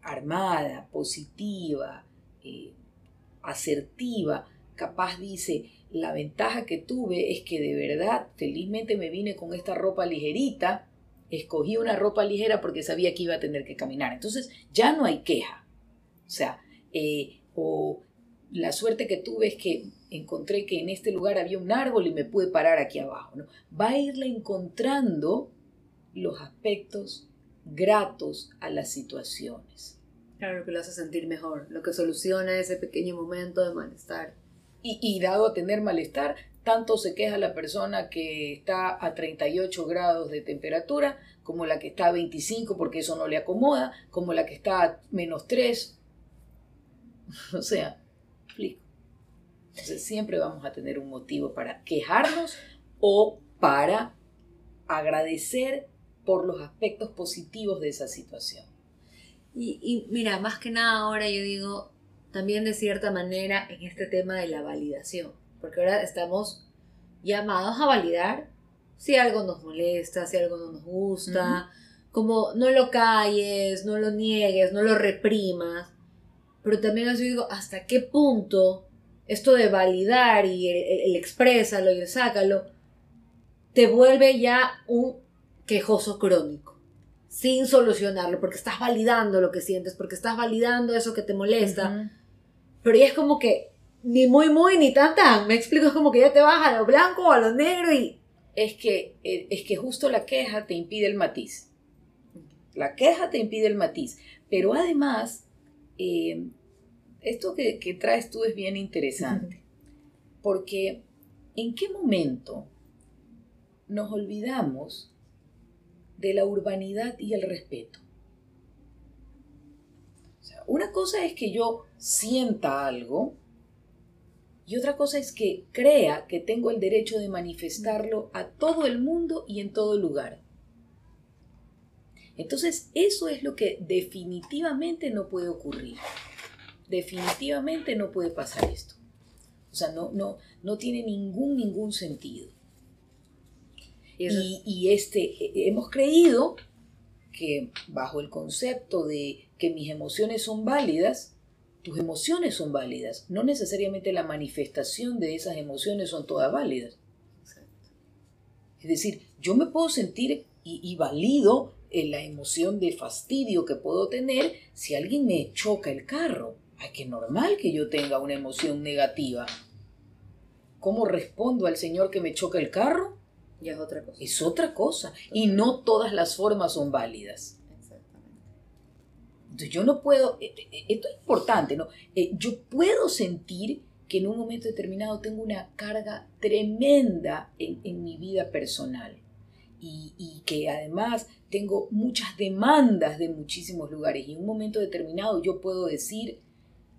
armada, positiva, eh, asertiva, capaz dice, la ventaja que tuve es que de verdad, felizmente me vine con esta ropa ligerita, escogí una ropa ligera porque sabía que iba a tener que caminar. Entonces ya no hay queja. O sea, eh, o la suerte que tuve es que encontré que en este lugar había un árbol y me pude parar aquí abajo. Va a irle encontrando los aspectos gratos a las situaciones. Claro, lo que lo hace sentir mejor, lo que soluciona ese pequeño momento de malestar. Y, y dado a tener malestar, tanto se queja la persona que está a 38 grados de temperatura, como la que está a 25 porque eso no le acomoda, como la que está a menos 3. *laughs* O sea, explico. Entonces siempre vamos a tener un motivo para quejarnos o para agradecer por los aspectos positivos de esa situación. Y, y mira, más que nada ahora yo digo, también de cierta manera en este tema de la validación, porque ahora estamos llamados a validar si algo nos molesta, si algo no nos gusta, como no lo calles, no lo niegues, no lo reprimas, pero también yo digo, ¿hasta qué punto esto de validar y el, el exprésalo y el sácalo te vuelve ya un quejoso crónico? sin solucionarlo, porque estás validando lo que sientes, porque estás validando eso que te molesta. Pero ya es como que ni muy, muy, ni tan, tan. Me explico, es como que ya te vas a lo blanco o a lo negro y... Es que, eh, es que justo la queja te impide el matiz. La queja te impide el matiz. Pero además, eh, esto que, que traes tú es bien interesante. Porque, ¿en qué momento nos olvidamos de la urbanidad y el respeto. Una cosa es que yo sienta algo y otra cosa es que crea que tengo el derecho de manifestarlo a todo el mundo y en todo lugar. Entonces, eso es lo que definitivamente no puede ocurrir. Definitivamente no puede pasar esto. O sea, no, no, no tiene ningún, ningún sentido. Y, y, este, e, hemos creído que bajo el concepto de que mis emociones son válidas, tus emociones son válidas. No necesariamente la manifestación de esas emociones son todas válidas. Es decir, yo me puedo sentir y, y valido en la emoción de fastidio que puedo tener si alguien me choca el carro. Ay, qué normal que yo tenga una emoción negativa. ¿Cómo respondo al señor que me choca el carro? Ya es otra cosa. Es otra cosa. Y no todas las formas son válidas. Exactamente. Entonces yo no puedo, eh, eh, esto es importante, ¿no? Eh, yo puedo sentir que en un momento determinado tengo una carga tremenda en, en mi vida personal. Y, y, que además tengo muchas demandas de muchísimos lugares. Y en un momento determinado yo puedo decir,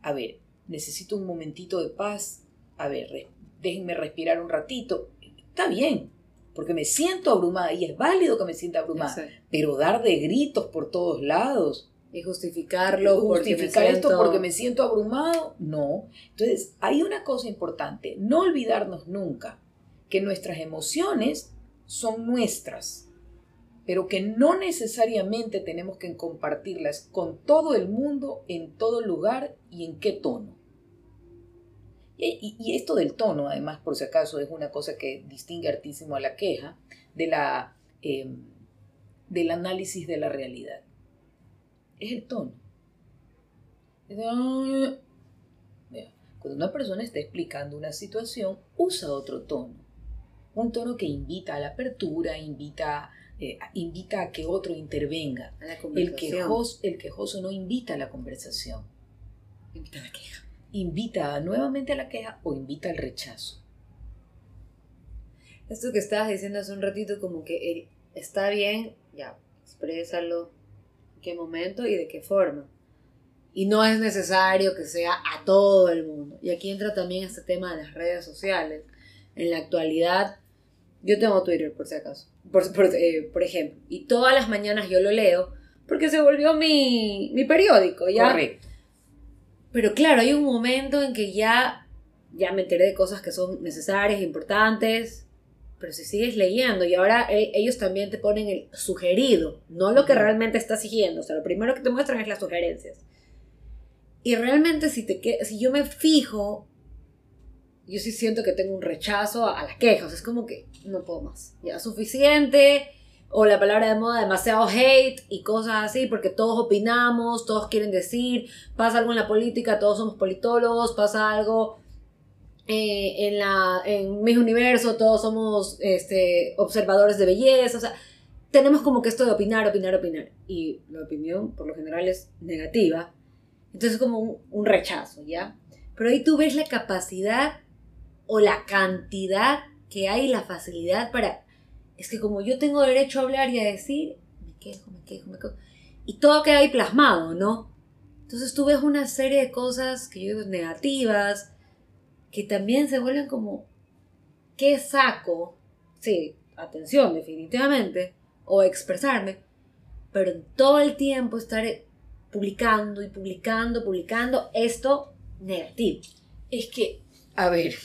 a ver, necesito un momentito de paz, a ver, déjenme respirar un ratito. Está bien, porque me siento abrumada y es válido que me sienta abrumada, Exacto. pero dar de gritos por todos lados, Y justificarlo. porque justificar esto siento- porque me siento abrumado, no. Entonces, hay una cosa importante, no olvidarnos nunca que nuestras emociones son nuestras, pero que no necesariamente tenemos que compartirlas con todo el mundo, en todo lugar y en qué tono. Y, y- esto del tono, además, por si acaso, es una cosa que distingue hartísimo a la queja de la, eh, del análisis de la realidad. Es el tono. Cuando una persona está explicando una situación, usa otro tono. Un tono que invita a la apertura, invita, eh, invita a que otro intervenga. A la El quejoso, el quejoso no invita a la conversación Invita a la queja. Invita nuevamente a la queja o invita al rechazo. Esto que estabas diciendo hace un ratito, como que él está bien, ya, exprésalo, en qué momento y de qué forma. Y no es necesario que sea a todo el mundo. Y aquí entra también este tema de las redes sociales. En la actualidad, yo tengo Twitter por si acaso, por, por, eh, por ejemplo, y todas las mañanas yo lo leo porque se volvió mi, mi periódico, ¿ya? Correcto. Pero claro, hay un momento en que ya, ya me enteré de cosas que son necesarias, importantes, pero si sigues leyendo y ahora eh, ellos también te ponen el sugerido, no lo que realmente estás siguiendo, o sea, lo primero que te muestran es las sugerencias. Y realmente si, te, si yo me fijo, yo sí siento que tengo un rechazo a, a la queja, o sea, es como que no puedo más, ya suficiente, o la palabra de moda demasiado hate y cosas así, porque todos opinamos, todos quieren decir, pasa algo en la política, todos somos politólogos, pasa algo eh, en, la, en mi universo, todos somos este, observadores de belleza, o sea, tenemos como que esto de opinar, opinar, opinar, y la opinión por lo general es negativa, entonces es como un, un rechazo, ¿ya? Pero ahí tú ves la capacidad o la cantidad que hay, la facilidad para es que como yo tengo derecho a hablar y a decir, me quejo, me quejo, me quejo. Y todo queda ahí plasmado, ¿no? Entonces tú ves una serie de cosas que yo digo negativas, que también se vuelven como, ¿qué saco? Sí, atención, definitivamente, o expresarme, pero en todo el tiempo estar publicando y publicando, publicando esto negativo. Es que, a ver,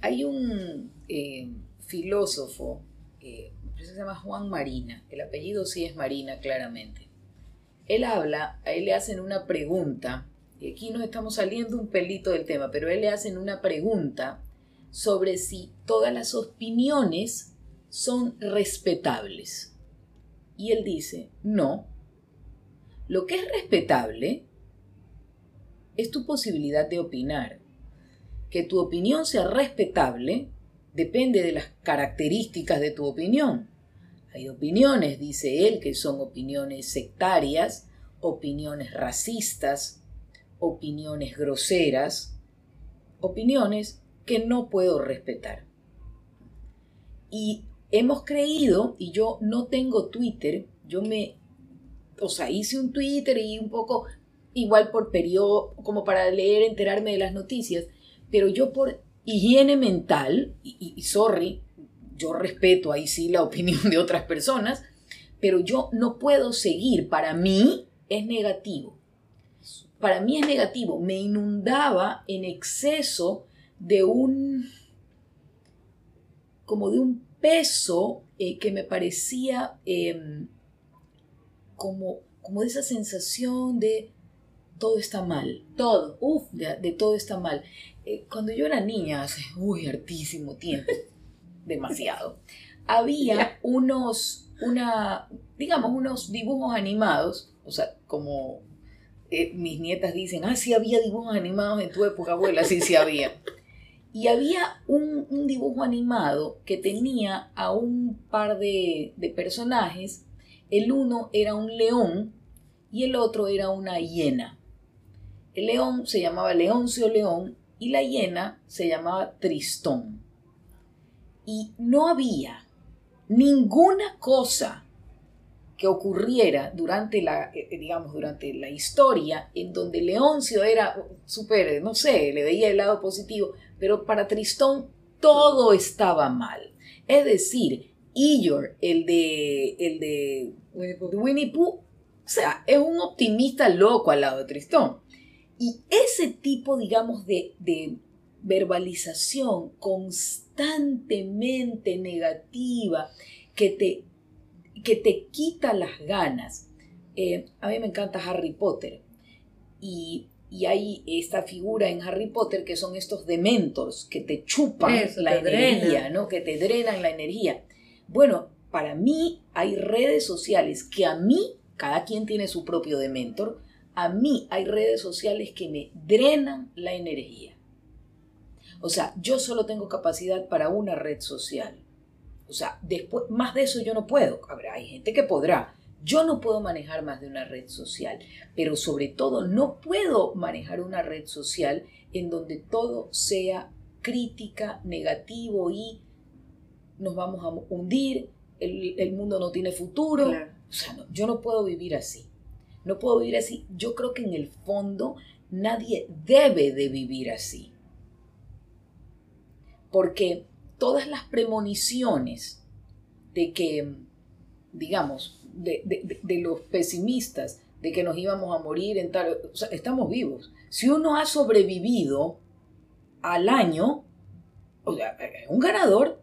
hay un eh, filósofo eh, se llama Juan Marina, el apellido sí es Marina claramente. Él habla, a él le hacen una pregunta, y aquí nos estamos saliendo un pelito del tema, pero a él le hacen una pregunta sobre si todas las opiniones son respetables. Y él dice, no, lo que es respetable es tu posibilidad de opinar. Que tu opinión sea respetable depende de las características de tu opinión. Hay opiniones, dice él, que son opiniones sectarias, opiniones racistas, opiniones groseras, opiniones que no puedo respetar. Y hemos creído, y yo no tengo Twitter, yo me, o sea, hice un Twitter y un poco igual por periodo, como para leer, enterarme de las noticias, pero yo por higiene mental, y, sorry, yo respeto ahí sí la *laughs* opinión de otras personas, pero yo no puedo seguir, para mí es negativo. Para mí es negativo, me inundaba en exceso de un, como de un peso eh, que me parecía em, como, como de esa sensación de todo está mal, todo, uff, de, todo está mal. Eh, cuando yo era niña, hace, uy, hartísimo tiempo, *laughs* demasiado, había unos, una, digamos, unos dibujos animados, o sea, como eh, mis nietas dicen, ah, sí había dibujos animados en tu época, abuela, sí, sí había. Y había un, un dibujo animado que tenía a un par de, de personajes, el uno era un león y el otro era una hiena. El león se llamaba Leoncio León y la hiena se llamaba Tristón. Y no había ninguna cosa que ocurriera durante la, eh, digamos, durante la historia en donde Leoncio era súper, no sé, le veía el lado positivo, pero para Tristón todo estaba mal. Es decir, Eeyore, el de, el de Winnie Pooh, o sea, es un optimista loco al lado de Tristón. Y ese tipo, digamos, de, verbalización constantemente negativa que te, que te quita las ganas. Eh, a mí me encanta Harry Potter y, hay esta figura en Harry Potter que son estos dementors que te chupan la energía, ¿no? que te drenan la energía. Bueno, para mí hay redes sociales que a mí, cada quien tiene su propio dementor, a mí hay redes sociales que me drenan la energía. O sea, yo solo tengo capacidad para una red social. O sea, después, más de eso yo no puedo. Habrá, hay gente que podrá. Yo no puedo manejar más de una red social, pero sobre todo no puedo manejar una red social en donde todo sea crítica, negativo y nos vamos a hundir, el, mundo no tiene futuro. O sea, yo no puedo vivir así. No puedo vivir así. Yo creo que en el fondo nadie debe de vivir así. Porque todas las premoniciones de que, digamos, de, los pesimistas, de que nos íbamos a morir en tal... O sea, estamos vivos. Si uno ha sobrevivido al año, o sea, es un ganador.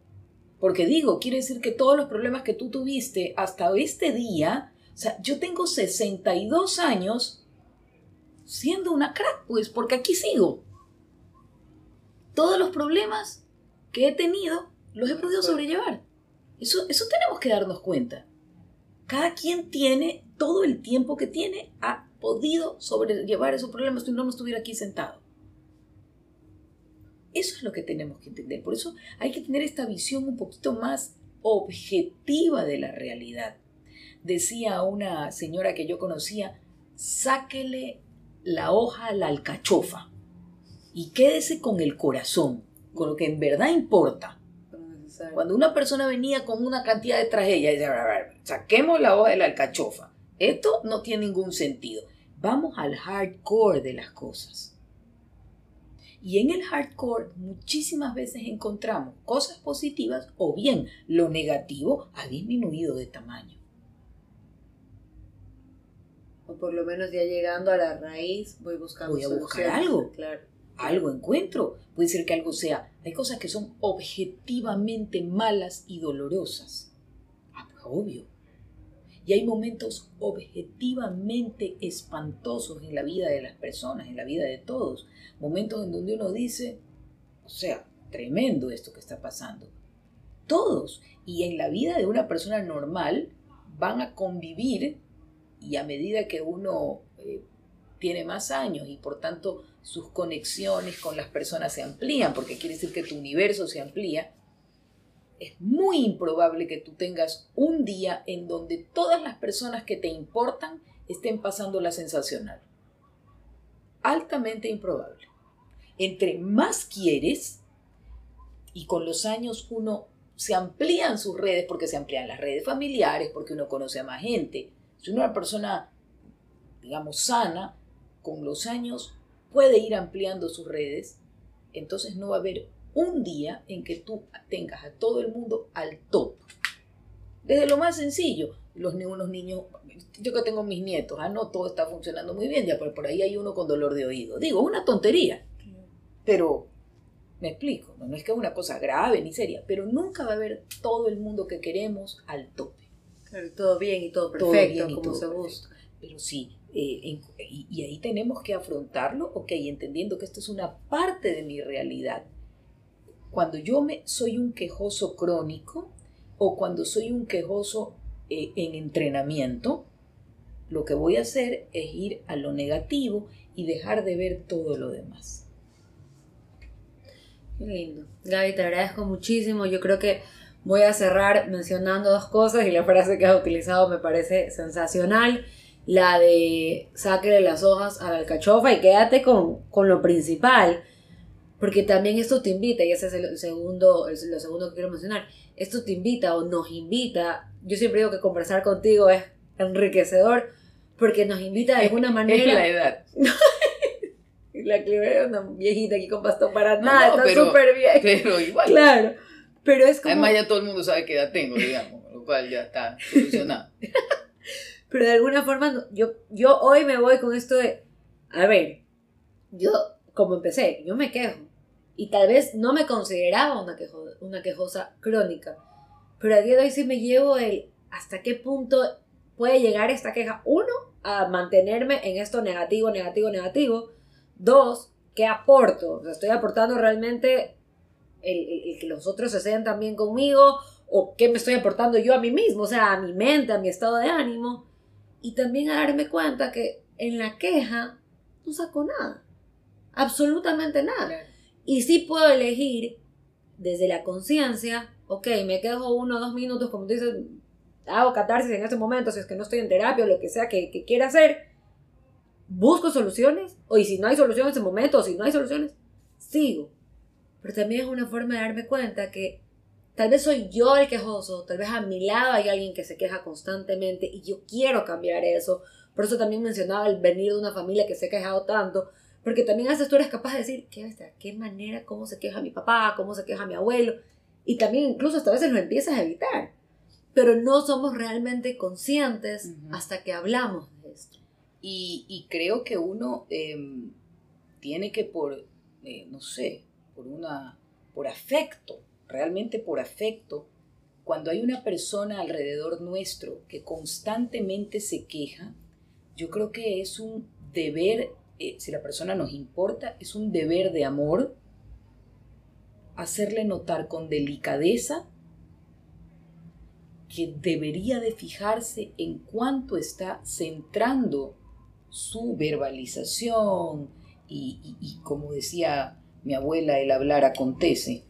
Porque digo, quiere decir que todos los problemas que tú tuviste hasta este día o sea, yo tengo 62 años siendo una crack, pues, porque aquí sigo. Todos los problemas que he tenido los he podido sobrellevar. Eso, eso tenemos que darnos cuenta. cada quien tiene todo el tiempo que tiene, ha podido sobrellevar esos problemas si no no estuviera aquí sentado. Eso es lo que tenemos que entender. Por eso hay que tener esta visión un poquito más objetiva de la realidad. Decía una señora que yo conocía, sáquele la hoja a la alcachofa y quédese con el corazón, con lo que en verdad importa. Cuando una persona venía con una cantidad de tragedia, decía, saquemos la hoja de la alcachofa. Esto no tiene ningún sentido. Vamos al hardcore de las cosas. Y en el hardcore muchísimas veces encontramos cosas positivas o bien lo negativo ha disminuido de tamaño. O por lo menos ya llegando a la raíz voy buscando Voy a buscar algo. Claro. Algo encuentro. Puede ser que algo sea. Hay cosas que son objetivamente malas y dolorosas. Ah, pues obvio. Y hay momentos objetivamente espantosos en la vida de las personas, en la vida de todos. Momentos en donde uno dice, o sea, tremendo esto que está pasando. Todos. Y en la vida de una persona normal van a convivir y a medida que uno eh, tiene más años y por tanto sus conexiones con las personas se amplían, porque quiere decir que tu universo se amplía, es muy improbable que tú tengas un día en donde todas las personas que te importan estén pasando la sensacional. Altamente improbable. Entre más quieres, y con los años uno se amplían sus redes, porque se amplían las redes familiares, porque uno conoce a más gente. Si una persona, digamos, sana, con los años puede ir ampliando sus redes, entonces no va a haber un día en que tú tengas a todo el mundo al top. Desde lo más sencillo, los unos niños, yo que tengo mis nietos, ah, no todo está funcionando muy bien, ya por, por ahí hay uno con dolor de oído. Digo, una tontería, pero me explico, no, no es que es una cosa grave ni seria, pero nunca va a haber todo el mundo que queremos al tope. Todo bien y todo Todo perfecto, bien y como todo se perfecto. busca. Pero sí, eh, en- y, y ahí tenemos que afrontarlo, ok, entendiendo que esto es una parte de mi realidad. Cuando yo me, soy un quejoso crónico o cuando soy un quejoso eh, en entrenamiento, lo que voy a hacer es ir a lo negativo y dejar de ver todo lo demás. Qué lindo. Gaby, te agradezco muchísimo. Yo creo que voy a cerrar mencionando dos cosas y la frase que has utilizado me parece sensacional. La de sáquele las hojas a la alcachofa y quédate con, con lo principal. Porque también esto te invita, y ese es el segundo, el- lo segundo que quiero mencionar, esto te invita o nos invita, yo siempre digo que conversar contigo es enriquecedor, porque nos invita de alguna *laughs* Es manera... la edad. *laughs* La Clive es una viejita aquí con bastón para nada, no, está súper bien. Pero igual. Claro, pero es como... Además ya todo el mundo sabe qué edad tengo, digamos, lo cual ya está *laughs* solucionado. Pero de alguna forma, yo, yo hoy me voy con esto de, a ver, yo como empecé, yo me quejo. Y tal vez no me consideraba una, quejo, una quejosa crónica. Pero a día de hoy sí me llevo el hasta qué punto puede llegar esta queja. Uno, a mantenerme en esto negativo, negativo, negativo. Dos, ¿qué aporto? O sea, estoy aportando realmente el, el- el que los otros se sean también conmigo o qué me estoy aportando yo a mí mismo, o sea, a mi mente, a mi estado de ánimo. Y también a darme cuenta que en la queja no saco nada. Absolutamente nada. Y sí puedo elegir desde la conciencia, ok, me quejo uno o dos minutos, como tú dices, hago catarsis en este momento, si es que no estoy en terapia o lo que sea que, que quiera hacer, busco soluciones, o y si no hay solución en ese momento, o si no hay soluciones, sigo. Pero también es una forma de darme cuenta que tal vez soy yo el quejoso, tal vez a mi lado hay alguien que se queja constantemente y yo quiero cambiar eso. Por eso también mencionaba el venir de una familia que se ha quejado tanto, porque también a veces tú eres capaz de decir, ¿qué, bestia? ¿qué manera, cómo se queja mi papá, cómo se queja mi abuelo? Y también incluso hasta a veces lo empiezas a evitar. Pero no somos realmente conscientes hasta que hablamos de esto. Y, y creo que uno em, tiene que por, eh, no sé, por una, por afecto, realmente por afecto, cuando hay una persona alrededor nuestro que constantemente se queja, yo creo que es un deber, eh, si la persona nos importa, es un deber de amor hacerle notar con delicadeza que debería de fijarse en cuánto está centrando su verbalización y, y como decía mi abuela, el hablar acontece.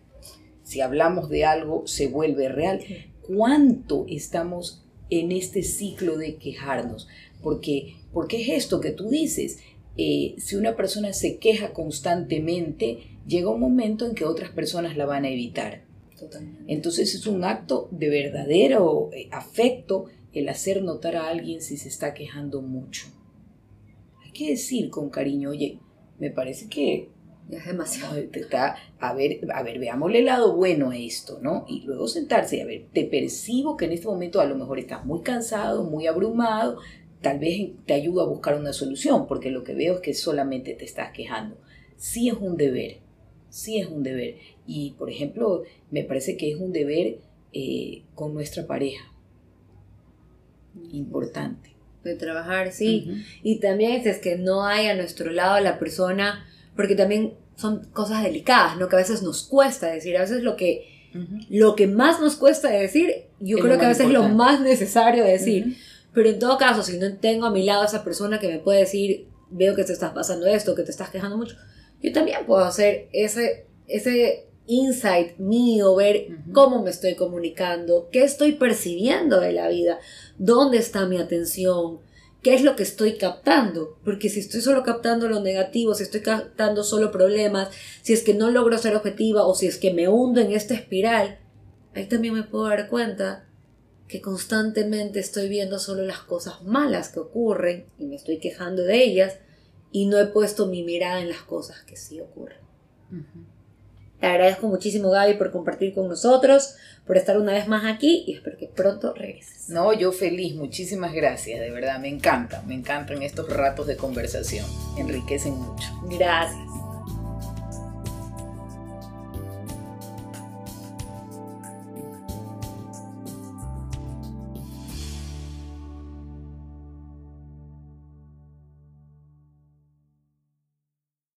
Si hablamos de algo, se vuelve real. ¿Cuánto estamos en este ciclo de quejarnos? Porque, porque es esto que tú dices. Eh, si una persona se queja constantemente, llega un momento en que otras personas la van a evitar. Entonces es un acto de verdadero eh, afecto el hacer notar a alguien si se está quejando mucho. Hay que decir con cariño, oye, me parece que es demasiado. Está, a ver, a ver, veámosle el lado bueno a esto, ¿no? Y luego sentarse y a ver, te percibo que en este momento a lo mejor estás muy cansado, muy abrumado, tal vez te ayudo a buscar una solución, porque lo que veo es que solamente te estás quejando. Sí es un deber, sí es un deber. Y, por ejemplo, me parece que es un deber eh, con nuestra pareja. Importante. De trabajar, sí. Y también es que no hay a nuestro lado la persona porque también son cosas delicadas, ¿no? Que a veces nos cuesta decir, a veces lo que, lo que más nos cuesta decir, yo creo que a veces es lo más necesario decir. Pero en todo caso, si no tengo a mi lado a esa persona que me puede decir, veo que te estás pasando esto, que te estás quejando mucho, yo también puedo hacer ese, ese insight mío, ver cómo me estoy comunicando, qué estoy percibiendo de la vida, dónde está mi atención, qué es lo que estoy captando, porque si estoy solo captando lo negativo, si estoy captando solo problemas, si es que no logro ser objetiva o si es que me hundo en esta espiral, ahí también me puedo dar cuenta que constantemente estoy viendo solo las cosas malas que ocurren y me estoy quejando de ellas y no he puesto mi mirada en las cosas que sí ocurren. Te agradezco muchísimo Gaby por compartir con nosotros por estar una vez más aquí y espero que pronto regreses. No, yo feliz, muchísimas gracias, de verdad, me encanta, me encantan estos ratos de conversación, enriquecen mucho. Gracias.